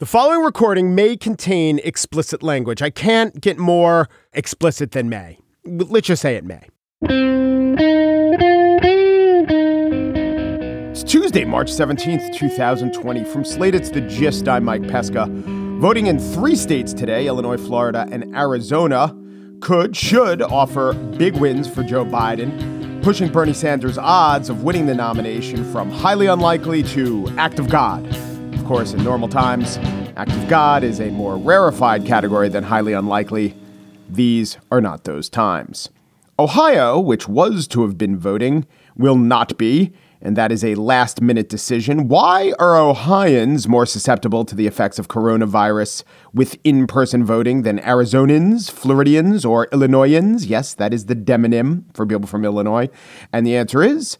The following recording may contain explicit language. I can't get more explicit than may. Let's just say it may. It's Tuesday, March 17th, 2020. From Slate, it's the gist. I'm Mike Pesca. Voting in three states today Illinois, Florida, and Arizona could, should offer big wins for Joe Biden, pushing Bernie Sanders' odds of winning the nomination from highly unlikely to act of God. Of course, in normal times, act of God is a more rarefied category than highly unlikely. These are not those times. Ohio, which was to have been voting, will not be, and that is a last minute decision. Why are Ohioans more susceptible to the effects of coronavirus with in person voting than Arizonans, Floridians, or Illinoisans? Yes, that is the demonym for people from Illinois. And the answer is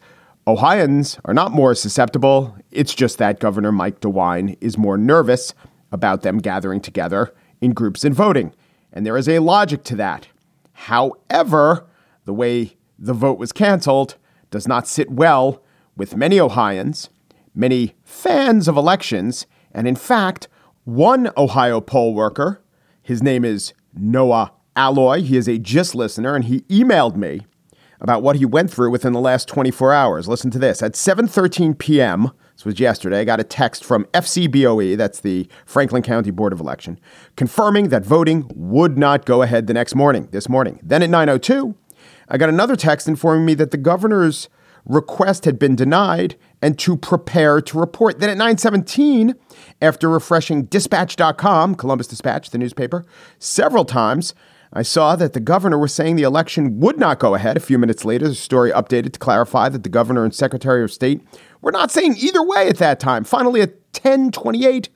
Ohioans are not more susceptible. It's just that Governor Mike DeWine is more nervous about them gathering together in groups and voting. And there is a logic to that. However, the way the vote was canceled does not sit well with many Ohioans, many fans of elections, and in fact, one Ohio poll worker, his name is Noah Alloy. He is a GIST listener, and he emailed me about what he went through within the last 24 hours. Listen to this. At 7:13 p.m., this was yesterday, I got a text from FCBOE, that's the Franklin County Board of Election, confirming that voting would not go ahead the next morning, this morning. Then at 9:02, I got another text informing me that the governor's request had been denied and to prepare to report. Then at 9:17, after refreshing dispatch.com, Columbus Dispatch, the newspaper, several times, I saw that the governor was saying the election would not go ahead. A few minutes later, the story updated to clarify that the governor and secretary of state were not saying either way at that time. Finally, at 1028,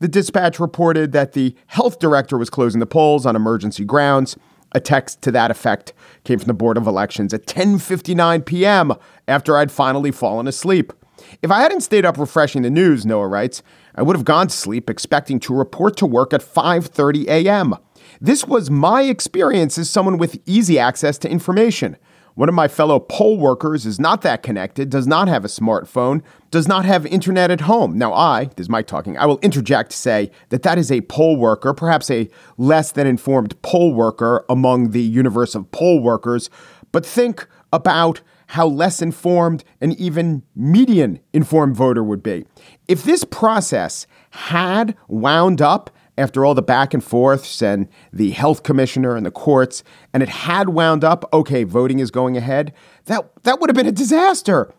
the dispatch reported that the health director was closing the polls on emergency grounds. A text to that effect came from the Board of Elections at 10:59 p.m. after I'd finally fallen asleep. If I hadn't stayed up refreshing the news, Noah writes, I would have gone to sleep expecting to report to work at 5:30 a.m. This was my experience as someone with easy access to information. One of my fellow poll workers is not that connected, does not have a smartphone, does not have internet at home. Now, I, this is Mike talking, I will interject to say that that is a poll worker, perhaps a less than informed poll worker among the universe of poll workers. But think about how less informed and even median informed voter would be. If this process had wound up after all the back and forths and the health commissioner and the courts, and it had wound up, okay, voting is going ahead, that, that would have been a disaster.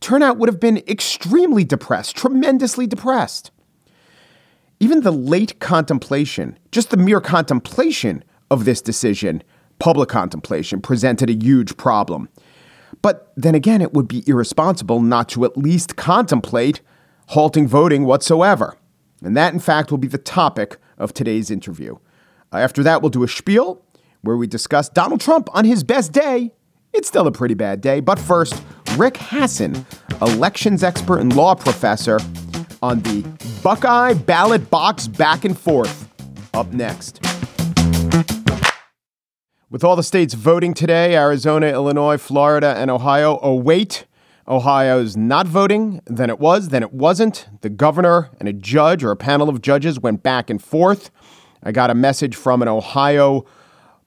Turnout would have been extremely depressed, tremendously depressed. Even the late contemplation, just the mere contemplation of this decision, public contemplation, presented a huge problem. But then again, it would be irresponsible not to at least contemplate halting voting whatsoever. And that, in fact, will be the topic of today's interview. Uh, after that, we'll do a spiel where we discuss Donald Trump on his best day. It's still a pretty bad day. But first, Rick Hasen, elections expert and law professor, on the Buckeye ballot box back and forth. Up next. With all the states voting today, Arizona, Illinois, Florida, and Ohio await Ohio's not voting, then it was, then it wasn't. The governor and a judge or a panel of judges went back and forth. I got a message from an Ohio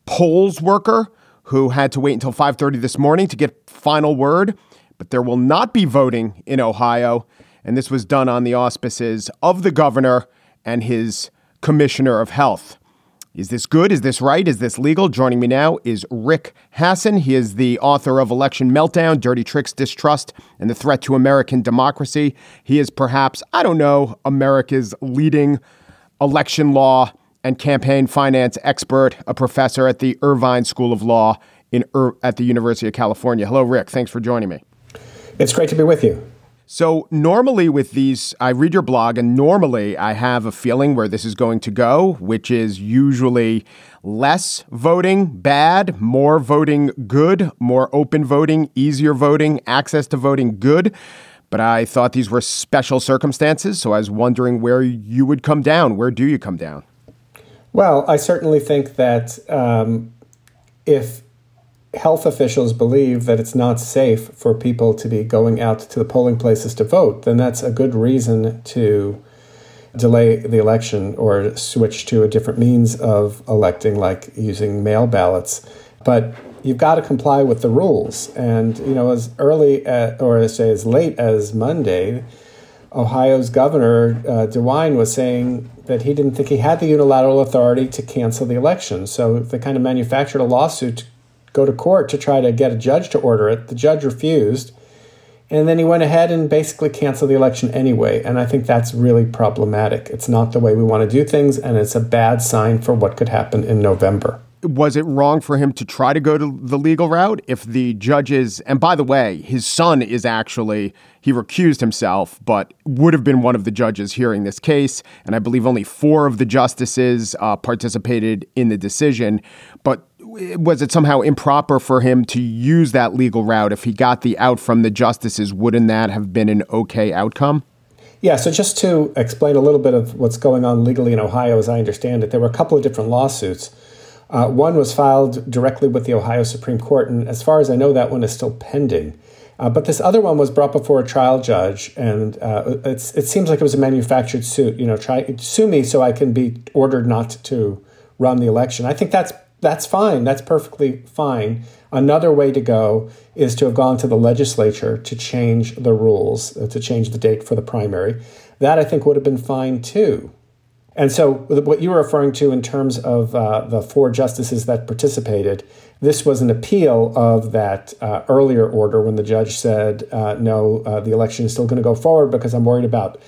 polls worker who had to wait until 5:30 this morning to get final word, but there will not be voting in Ohio, and this was done on the auspices of the governor and his commissioner of health. Is this good? Is this right? Is this legal? Joining me now is Rick Hasen. He is the author of Election Meltdown, Dirty Tricks, Distrust, and the Threat to American Democracy. He is perhaps, I don't know, America's leading election law and campaign finance expert, a professor at the Irvine School of Law in Ir- at the University of California. Hello, Rick. Thanks for joining me. It's great to be with you. So, normally with these, I read your blog, and normally I have a feeling where this is going to go, which is usually less voting bad, more voting good, more open voting, easier voting, access to voting good. But I thought these were special circumstances, so I was wondering where you would come down. Where do you come down? Well, I certainly think that um, if health officials believe that it's not safe for people to be going out to the polling places to vote, then that's a good reason to delay the election or switch to a different means of electing, like using mail ballots. But you've got to comply with the rules. And, you know, as early at, or say as late as Monday, Ohio's governor, uh, DeWine, was saying that he didn't think he had the unilateral authority to cancel the election. So they kind of manufactured a lawsuit go to court to try to get a judge to order it. The judge refused. And then he went ahead and basically canceled the election anyway. And I think that's really problematic. It's not the way we want to do things, and it's a bad sign for what could happen in November was it wrong for him to try to go to the legal route if the judges and by the way his son is actually he recused himself but would have been one of the judges hearing this case and i believe only four of the justices uh, participated in the decision but was it somehow improper for him to use that legal route if he got the out from the justices wouldn't that have been an okay outcome yeah, so just to explain a little bit of what's going on legally in Ohio, as I understand it, there were a couple of different lawsuits uh, one was filed directly with the Ohio Supreme Court, and as far as I know, that one is still pending. Uh, but this other one was brought before a trial judge, and uh, it seems like it was a manufactured suit. You know, try sue me so I can be ordered not to run the election. I think that's that's fine. That's perfectly fine. Another way to go is to have gone to the legislature to change the rules, uh, to change the date for the primary. That I think would have been fine too. And so, what you were referring to in terms of uh, the four justices that participated, this was an appeal of that uh, earlier order when the judge said, uh, no, uh, the election is still going to go forward because I'm worried about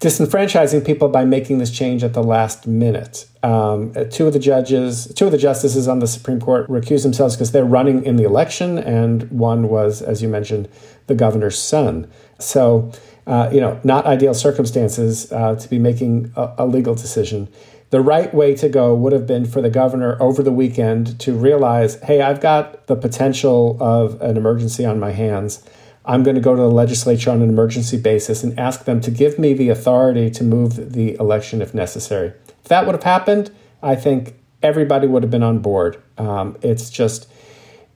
disenfranchising people by making this change at the last minute. Um, two of the judges, two of the justices on the Supreme Court recused themselves because they're running in the election, and one was, as you mentioned, the governor's son. So, uh, you know, not ideal circumstances uh, to be making a, a, legal decision. The right way to go would have been for the governor over the weekend to realize, hey, I've got the potential of an emergency on my hands. I'm going to go to the legislature on an emergency basis and ask them to give me the authority to move the election if necessary. If that would have happened, I think everybody would have been on board. Um, it's just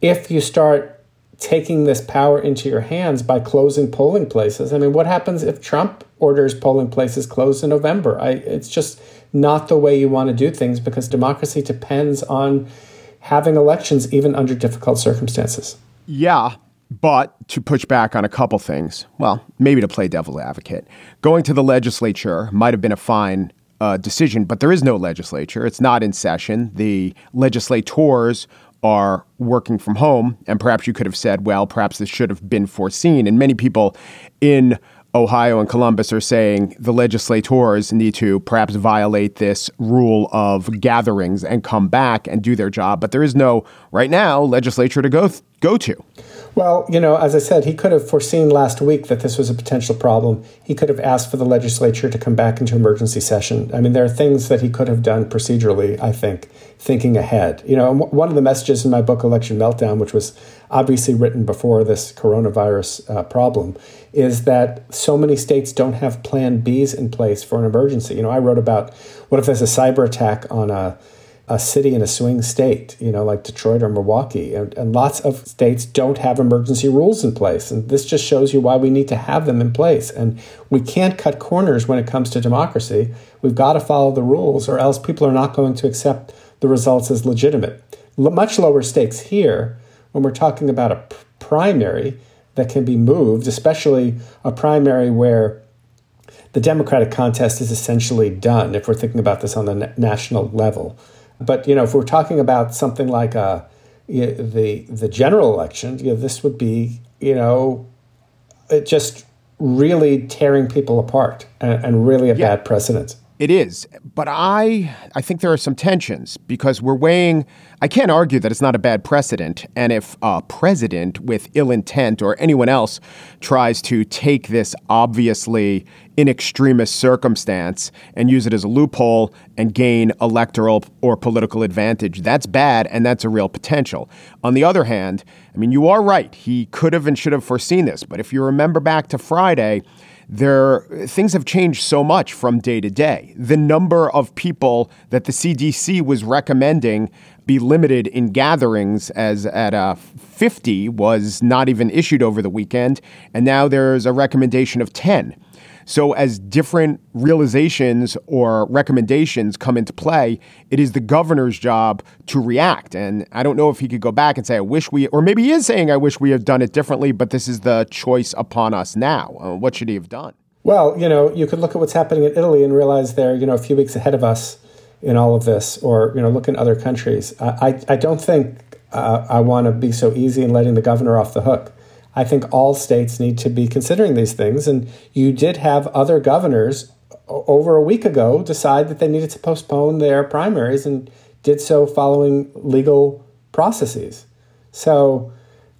if you start taking this power into your hands by closing polling places. I mean, what happens if Trump orders polling places closed in November? I, it's just not the way you want to do things because democracy depends on having elections even under difficult circumstances. Yeah, but to push back on a couple things, well, maybe to play devil's advocate, going to the legislature might have been a fine uh, decision, but there is no legislature. It's not in session. The legislators are working from home. And perhaps you could have said, well, perhaps this should have been foreseen. And many people in Ohio and Columbus are saying the legislators need to perhaps violate this rule of gatherings and come back and do their job. But there is no, right now, legislature to go, th- go to. Well, you know, as I said, he could have foreseen last week that this was a potential problem. He could have asked for the legislature to come back into emergency session. I mean, there are things that he could have done procedurally, I think, thinking ahead. You know, one of the messages in my book, Election Meltdown, which was obviously written before this coronavirus uh, problem, is that so many states don't have plan Bs in place for an emergency. You know, I wrote about what if there's a cyber attack on a a city in a swing state, you know, like Detroit or Milwaukee. And, and lots of states don't have emergency rules in place. And this just shows you why we need to have them in place. And we can't cut corners when it comes to democracy. We've got to follow the rules, or else people are not going to accept the results as legitimate. L- much lower stakes here when we're talking about a p- primary that can be moved, especially a primary where the Democratic contest is essentially done if we're thinking about this on the na- national level. But you know, if we're talking about something like uh, a, the the general election, you know, this would be you know, just really tearing people apart and, and really a yeah. bad precedent. It is, but I I think there are some tensions because we're weighing. I can't argue that it's not a bad precedent, and if a president with ill intent or anyone else tries to take this obviously in extremis circumstance and use it as a loophole and gain electoral or political advantage, that's bad, and that's a real potential. On the other hand, I mean, you are right. He could have and should have foreseen this, but if you remember back to Friday there things have changed so much from day to day. The number of people that the CDC was recommending be limited in gatherings as at uh, 50 was not even issued over the weekend, and now there's a recommendation of 10. So, as different realizations or recommendations come into play, it is the governor's job to react. And I don't know if he could go back and say, I wish we, or maybe he is saying, I wish we had done it differently, but this is the choice upon us now. Uh, what should he have done? Well, you know, you could look at what's happening in Italy and realize they're, you know, a few weeks ahead of us in all of this, or, you know, look in other countries. I, I, I don't think uh, I want to be so easy in letting the governor off the hook. I think all states need to be considering these things. And you did have other governors over a week ago decide that they needed to postpone their primaries and did so following legal processes. So,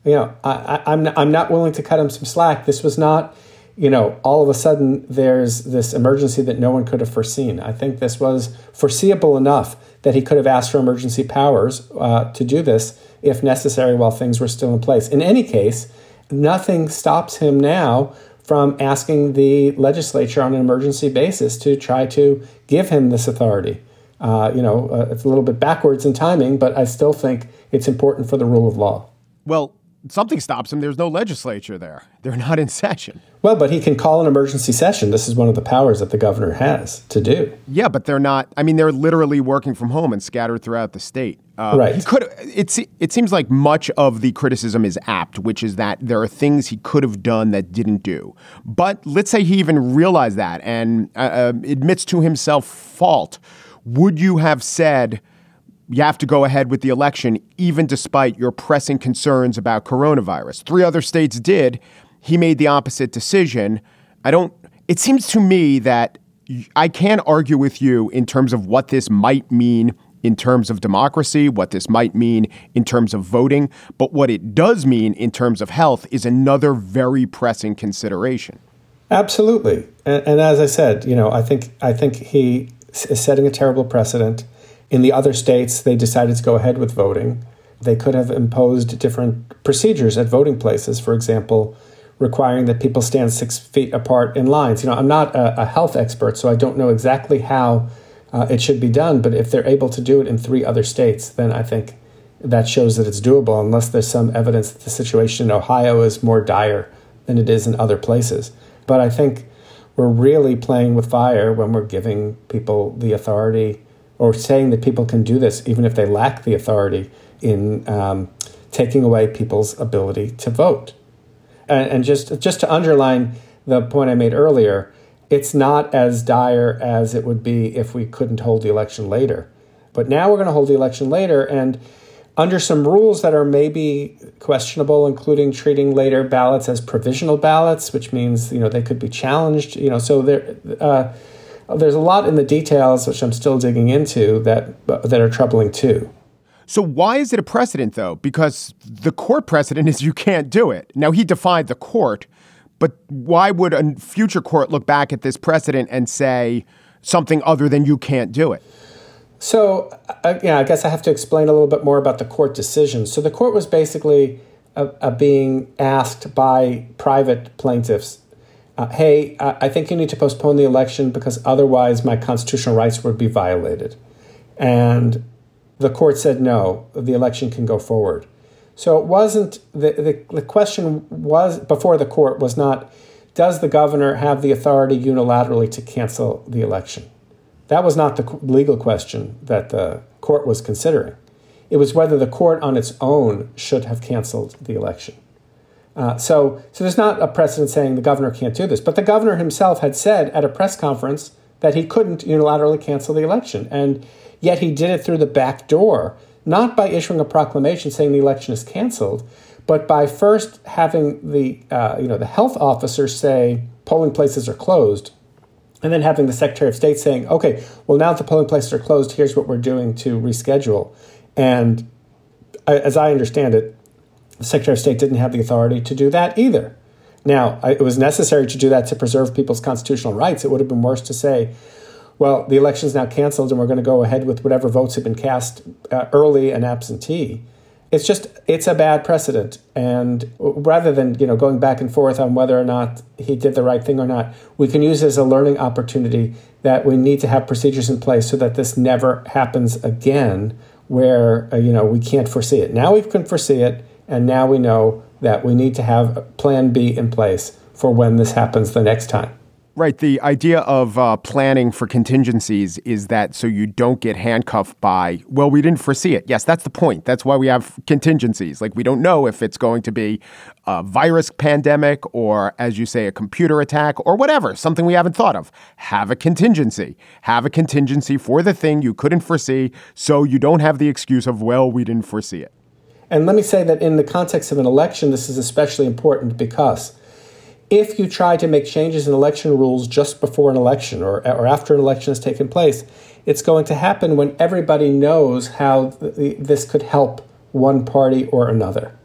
you know, I, I'm, I'm not willing to cut him some slack. This was not, you know, all of a sudden there's this emergency that no one could have foreseen. I think this was foreseeable enough that he could have asked for emergency powers uh, to do this if necessary while things were still in place. In any case, nothing stops him now from asking the legislature on an emergency basis to try to give him this authority. Uh, you know, uh, it's a little bit backwards in timing, but I still think it's important for the rule of law. Well, something stops him. There's no legislature there. They're not in session. Well, but he can call an emergency session. This is one of the powers that the governor has to do. Yeah, but they're not. I mean, they're literally working from home and scattered throughout the state. Uh, right. He could. It it seems like much of the criticism is apt, which is that there are things he could have done that didn't do. But let's say he even realized that and uh, uh admits to himself fault. Would you have said? You have to go ahead with the election, even despite your pressing concerns about coronavirus. Three other states did. He made the opposite decision. I don't, it seems to me that I can argue with you in terms of what this might mean in terms of democracy, what this might mean in terms of voting, but what it does mean in terms of health is another very pressing consideration. Absolutely. And, and as I said, you know, I think I think he is setting a terrible precedent. In the other states, they decided to go ahead with voting. They could have imposed different procedures at voting places, for example, requiring that people stand six feet apart in lines. You know, I'm not a, a health expert, so I don't know exactly how uh, it should be done, but if they're able to do it in three other states, then I think that shows that it's doable, unless there's some evidence that the situation in Ohio is more dire than it is in other places. But I think we're really playing with fire when we're giving people the authority or saying that people can do this even if they lack the authority in um, taking away people's ability to vote. And, and just just to underline the point I made earlier, it's not as dire as it would be if we couldn't hold the election later. But now we're going to hold the election later, and under some rules that are maybe questionable, including treating later ballots as provisional ballots, which means you know they could be challenged. You know, so there. Uh, there's a lot in the details which I'm still digging into that that are troubling too. So why is it a precedent though? Because the court precedent is you can't do it. Now he defied the court, but why would a future court look back at this precedent and say something other than you can't do it? So uh, yeah, I guess I have to explain a little bit more about the court decision. So the court was basically uh, uh, being asked by private plaintiffs uh, hey, I think you need to postpone the election because otherwise my constitutional rights would be violated. And the court said no, the election can go forward. So it wasn't, the, the, the question was before the court was not, does the governor have the authority unilaterally to cancel the election? That was not the legal question that the court was considering. It was whether the court on its own should have canceled the election. Uh, so, so there's not a precedent saying the governor can't do this, but the governor himself had said at a press conference that he couldn't unilaterally cancel the election, and yet he did it through the back door, not by issuing a proclamation saying the election is canceled, but by first having the uh, you know the health officer say polling places are closed, and then having the Secretary of State saying, okay, well now that the polling places are closed, here's what we're doing to reschedule, and uh, as I understand it, the Secretary of State didn't have the authority to do that either. Now, it was necessary to do that to preserve people's constitutional rights. It would have been worse to say, well, the election is now canceled and we're going to go ahead with whatever votes have been cast uh, early and absentee. It's just, it's a bad precedent. And rather than, you know, going back and forth on whether or not he did the right thing or not, we can use as a learning opportunity that we need to have procedures in place so that this never happens again where, uh, you know, we can't foresee it. Now we can foresee it and now we know that we need to have Plan B in place for when this happens the next time. Right. The idea of uh, planning for contingencies is that so you don't get handcuffed by, well, we didn't foresee it. Yes, that's the point. That's why we have contingencies. Like, we don't know if it's going to be a virus pandemic or, as you say, a computer attack or whatever, something we haven't thought of. Have a contingency. Have a contingency for the thing you couldn't foresee so you don't have the excuse of, well, we didn't foresee it. And let me say that in the context of an election, this is especially important because if you try to make changes in election rules just before an election or, or after an election has taken place, it's going to happen when everybody knows how th- this could help one party or another.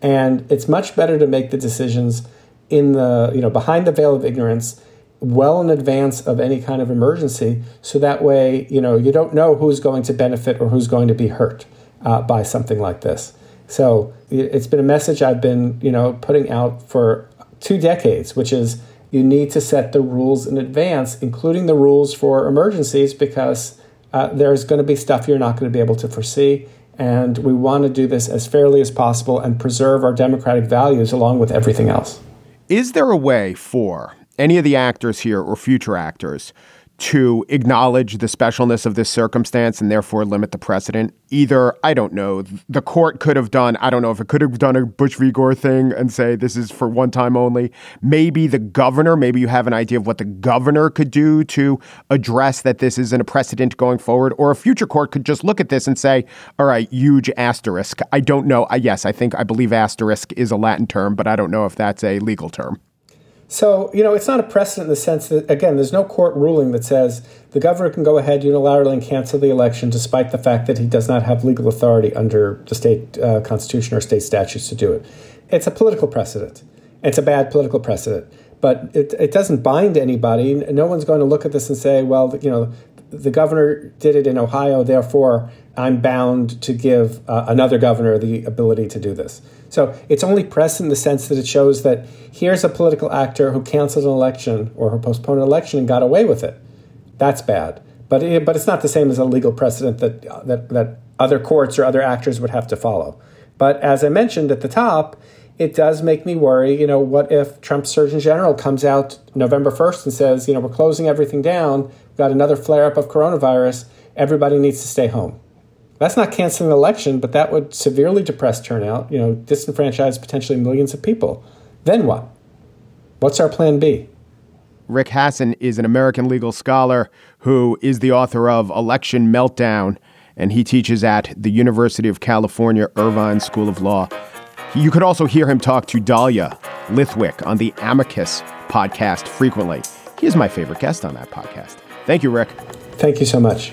And it's much better to make the decisions in the, you know, behind the veil of ignorance well in advance of any kind of emergency so that way, you know, you don't know who's going to benefit or who's going to be hurt uh, by something like this. So it's been a message I've been, you know, putting out for two decades, which is you need to set the rules in advance, including the rules for emergencies, because uh, there's going to be stuff you're not going to be able to foresee. And we want to do this as fairly as possible and preserve our democratic values along with everything else. Is there a way for any of the actors here or future actors to acknowledge the specialness of this circumstance and therefore limit the precedent. Either, I don't know, the court could have done, I don't know if it could have done a Bush v. Gore thing and say this is for one time only. Maybe the governor, maybe you have an idea of what the governor could do to address that this isn't a precedent going forward. Or a future court could just look at this and say, all right, huge asterisk. I don't know. yes, I think I believe asterisk is a Latin term, but I don't know if that's a legal term. So, you know, it's not a precedent in the sense that, again, there's no court ruling that says the governor can go ahead unilaterally and cancel the election despite the fact that he does not have legal authority under the state uh, constitution or state statutes to do it. It's a political precedent. It's a bad political precedent, but it, it doesn't bind anybody. No one's going to look at this and say, well, you know, the governor did it in Ohio, therefore I'm bound to give uh, another governor the ability to do this. So it's only press in the sense that it shows that here's a political actor who canceled an election or who postponed an election and got away with it. That's bad. But it, but it's not the same as a legal precedent that, that, that other courts or other actors would have to follow. But as I mentioned at the top, it does make me worry. You know, what if Trump's Surgeon General comes out November 1st and says, you know, we're closing everything down, we've got another flare up of coronavirus, everybody needs to stay home. That's not canceling an election, but that would severely depress turnout, you know, disenfranchise potentially millions of people. Then what? What's our plan B? Rick Hasen is an American legal scholar who is the author of Election Meltdown, and he teaches at the University of California Irvine School of Law. You could also hear him talk to Dahlia Lithwick on the Amicus podcast frequently. He is my favorite guest on that podcast. Thank you, Rick. Thank you so much.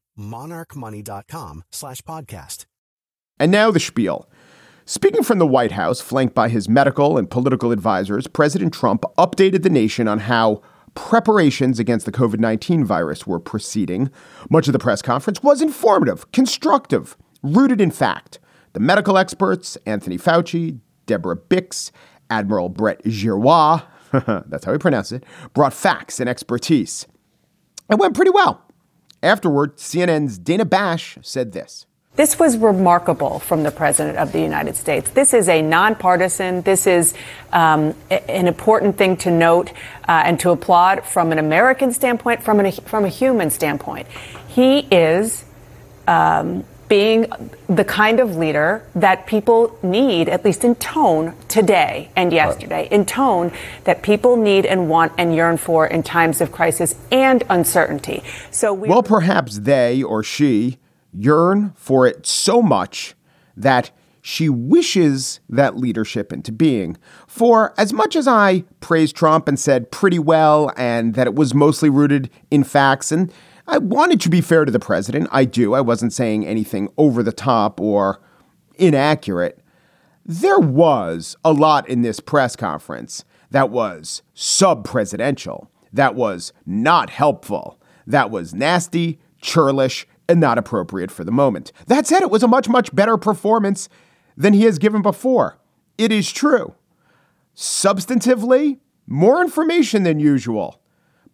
monarchmoney.com slash podcast. And now the spiel. Speaking from the White House, flanked by his medical and political advisors, President Trump updated the nation on how preparations against the COVID 19 virus were proceeding. Much of the press conference was informative, constructive, rooted in fact. The medical experts, Anthony Fauci, Deborah Birx, Admiral Brett Giroir, that's how he pronounced it, brought facts and expertise. It went pretty well. Afterward, CNN's Dana Bash said this. This was remarkable from the President of the United States. This is a nonpartisan, this is um, an important thing to note uh, and to applaud from an American standpoint, from, an, from a human standpoint. He is um, being the kind of leader that people need, at least in tone today and yesterday, in tone that people need and want and yearn for in times of crisis and uncertainty. So, we- well, perhaps they or she yearn for it so much that she wishes that leadership into being. For as much as I praised Trump and said pretty well and that it was mostly rooted in facts, and I wanted to be fair to the president, I do. I wasn't saying anything over the top or inaccurate. There was a lot in this press conference that was sub presidential, that was not helpful, that was nasty, churlish, and not appropriate for the moment. That said, it was a much, much better performance than he has given before. It is true. Substantively, more information than usual.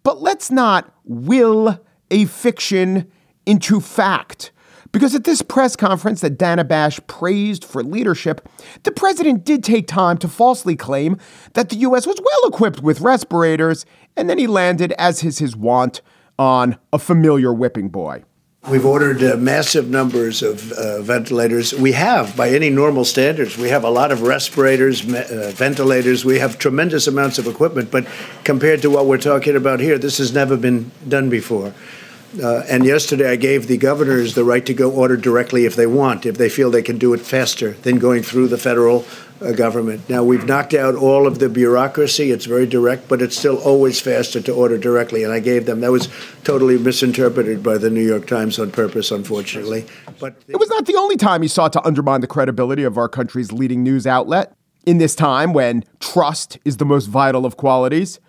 But let's not will a fiction into fact. Because at this press conference that Dana Bash praised for leadership, the president did take time to falsely claim that the U.S. was well equipped with respirators, and then he landed, as is his wont, on a familiar whipping boy. We've ordered uh, massive numbers of uh, ventilators. We have, by any normal standards, we have a lot of respirators, uh, ventilators. We have tremendous amounts of equipment. But compared to what we're talking about here, this has never been done before. Uh, and yesterday, I gave the governors the right to go order directly if they want, if they feel they can do it faster than going through the federal uh, government. Now, we've knocked out all of the bureaucracy. It's very direct, but it's still always faster to order directly. And I gave them that was totally misinterpreted by the New York Times on purpose, unfortunately. But it was not the only time he sought to undermine the credibility of our country's leading news outlet. In this time when trust is the most vital of qualities,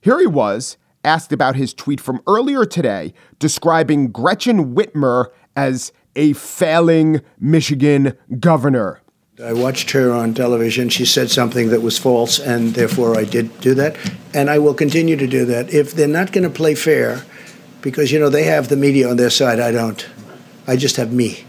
here he was asked about his tweet from earlier today describing Gretchen Whitmer as a failing Michigan governor. I watched her on television. She said something that was false, and therefore I did do that. And I will continue to do that. If they're not going to play fair, because, you know, they have the media on their side, I don't. I just have me.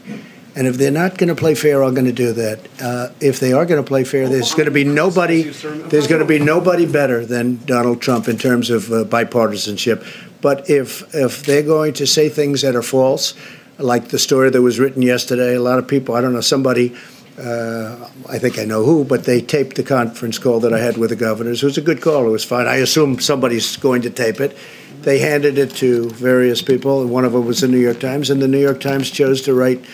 And if they're not going to play fair, I'm going to do that. Uh, if they are going to play fair, there's going to be nobody. There's going to be nobody better than Donald Trump in terms of uh, bipartisanship. But if if they're going to say things that are false, like the story that was written yesterday, a lot of people, I don't know, somebody. Uh, I think I know who, but they taped the conference call that I had with the governors. It was a good call. It was fine. I assume somebody's going to tape it. They handed it to various people. And one of them was the New York Times, and the New York Times chose to write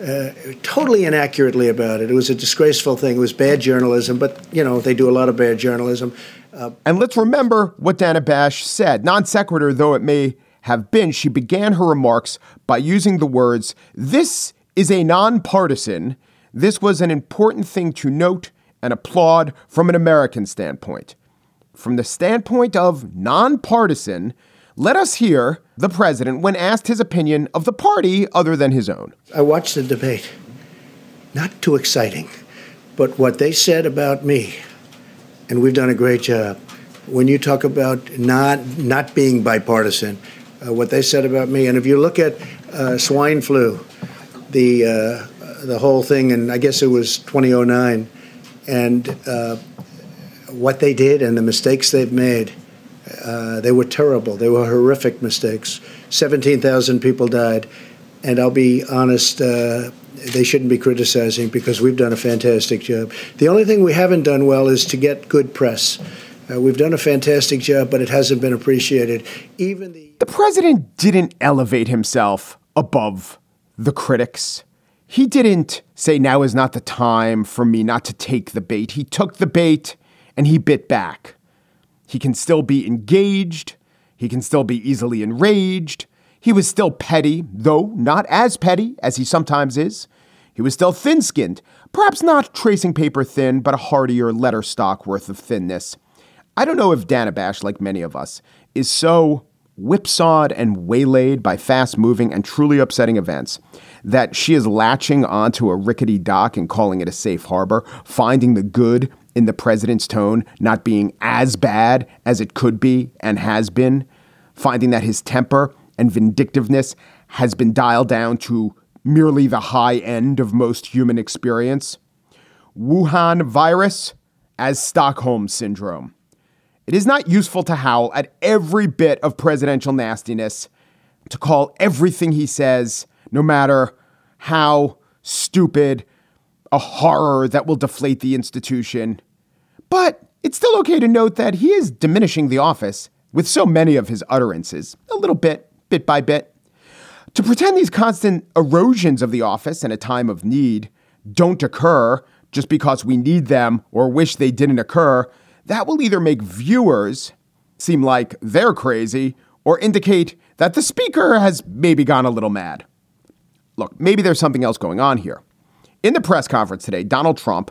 uh, totally inaccurately about it. It was a disgraceful thing. It was bad journalism, but you know they do a lot of bad journalism. Uh, and let's remember what Dana Bash said. Non sequitur though it may have been, she began her remarks by using the words, "This is a nonpartisan. This was an important thing to note and applaud from an American standpoint. From the standpoint of nonpartisan." Let us hear the president when asked his opinion of the party other than his own. I watched the debate. Not too exciting, but what they said about me, and we've done a great job. When you talk about not not being bipartisan, uh, what they said about me, and if you look at uh, swine flu, the uh, the whole thing, and I guess it was 2009, and uh, what they did and the mistakes they've made uh, they were terrible. They were horrific mistakes. 17,000 people died. And I'll be honest, uh, they shouldn't be criticizing because we've done a fantastic job. The only thing we haven't done well is to get good press. Uh, we've done a fantastic job, but it hasn't been appreciated. Even the the president didn't elevate himself above the critics. He didn't say now is not the time for me not to take the bait. He took the bait and he bit back. He can still be engaged. He can still be easily enraged. He was still petty, though not as petty as he sometimes is. He was still thin skinned, perhaps not tracing paper thin, but a heartier letter stock worth of thinness. I don't know if Dana Bash, like many of us, is so whipsawed and waylaid by fast moving and truly upsetting events that she is latching onto a rickety dock and calling it a safe harbor, finding the good in the president's tone not being as bad as it could be and has been, finding that his temper and vindictiveness has been dialed down to merely the high end of most human experience. Wuhan virus as Stockholm syndrome. It is not useful to howl at every bit of presidential nastiness, to call everything he says, no matter how stupid, a horror that will deflate the institution. But it's still okay to note that he is diminishing the office with so many of his utterances, a little bit, bit by bit. To pretend these constant erosions of the office in a time of need don't occur just because we need them or wish they didn't occur, that will either make viewers seem like they're crazy or indicate that the speaker has maybe gone a little mad. Look, maybe there's something else going on here. In the press conference today, Donald Trump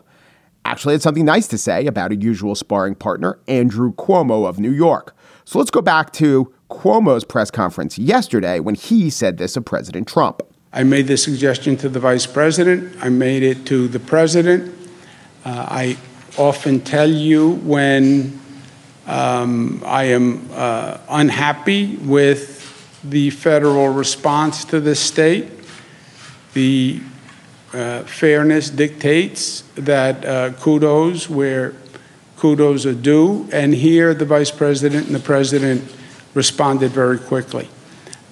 actually had something nice to say about a usual sparring partner, Andrew Cuomo of New York. So let's go back to Cuomo's press conference yesterday when he said this of President Trump. I made the suggestion to the vice president. I made it to the president. Uh, I often tell you when um, I am uh, unhappy with the federal response to this state. The uh, fairness dictates that uh, kudos where kudos are due. And here, the vice president and the president responded very quickly.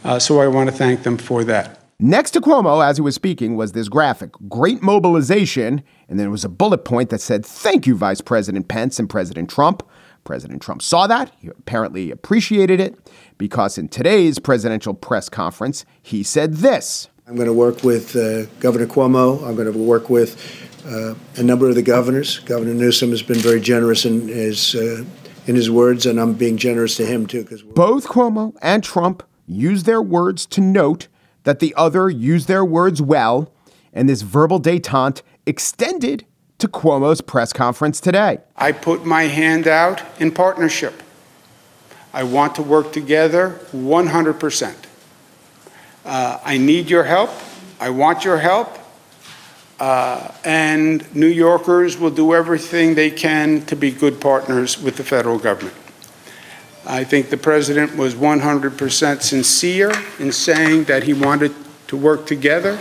Uh, so I want to thank them for that. Next to Cuomo, as he was speaking, was this graphic great mobilization. And then it was a bullet point that said, Thank you, Vice President Pence and President Trump. President Trump saw that. He apparently appreciated it because in today's presidential press conference, he said this I'm going to work with uh, Governor Cuomo. I'm going to work with uh, a number of the governors. Governor Newsom has been very generous in his, uh, in his words, and I'm being generous to him too. Because both Cuomo and Trump used their words to note that the other used their words well, and this verbal detente extended to Cuomo's press conference today. I put my hand out in partnership. I want to work together 100%. Uh, I need your help. I want your help. Uh, and New Yorkers will do everything they can to be good partners with the federal government. I think the president was 100% sincere in saying that he wanted to work together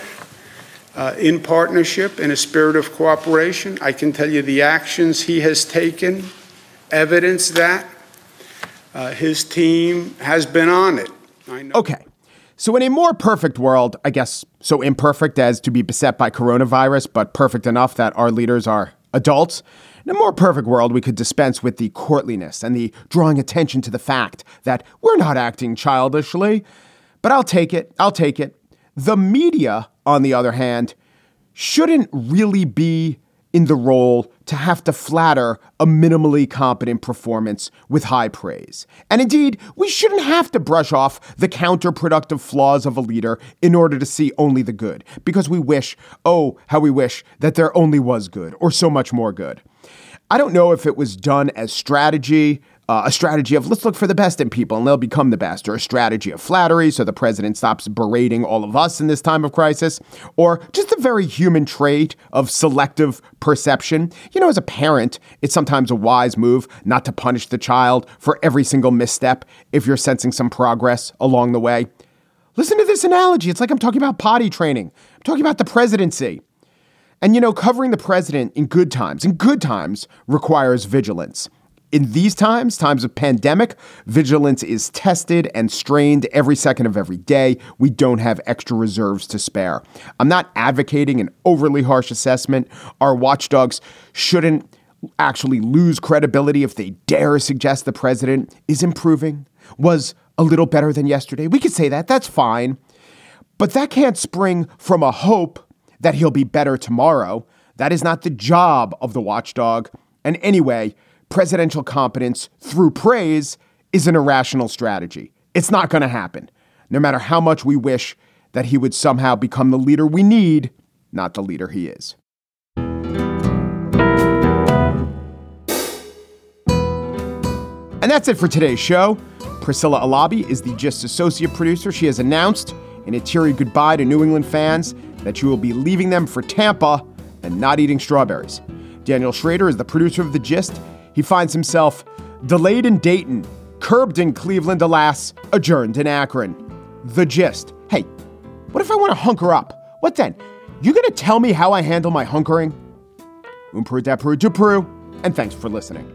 uh, in partnership in a spirit of cooperation. I can tell you the actions he has taken evidence that. Uh, his team has been on it. Okay. So, in a more perfect world, I guess so imperfect as to be beset by coronavirus, but perfect enough that our leaders are adults, in a more perfect world, we could dispense with the courtliness and the drawing attention to the fact that we're not acting childishly. But I'll take it. I'll take it. The media, on the other hand, shouldn't really be in the role to have to flatter a minimally competent performance with high praise. And indeed, we shouldn't have to brush off the counterproductive flaws of a leader in order to see only the good, because we wish, oh, how we wish that there only was good or so much more good. I don't know if it was done as strategy, uh, a strategy of let's look for the best in people and they'll become the best, or a strategy of flattery so the president stops berating all of us in this time of crisis, or just a very human trait of selective perception. You know, as a parent, it's sometimes a wise move not to punish the child for every single misstep if you're sensing some progress along the way. Listen to this analogy. It's like I'm talking about potty training, I'm talking about the presidency. And you know, covering the president in good times, in good times, requires vigilance. In these times, times of pandemic, vigilance is tested and strained every second of every day. We don't have extra reserves to spare. I'm not advocating an overly harsh assessment. Our watchdogs shouldn't actually lose credibility if they dare suggest the president is improving, was a little better than yesterday. We could say that. That's fine. But that can't spring from a hope that he'll be better tomorrow. That is not the job of the watchdog. And anyway, presidential competence through praise is an irrational strategy. It's not going to happen, no matter how much we wish that he would somehow become the leader we need, not the leader he is. And that's it for today's show. Priscilla Alabi is the Gist Associate Producer. She has announced in a teary goodbye to New England fans that she will be leaving them for Tampa and not eating strawberries. Daniel Schrader is the producer of The Gist. He finds himself delayed in Dayton, curbed in Cleveland, alas, adjourned in Akron. The Gist. Hey, what if I want to hunker up? What then? You gonna tell me how I handle my hunkering? Umpru dapru dupru, and thanks for listening.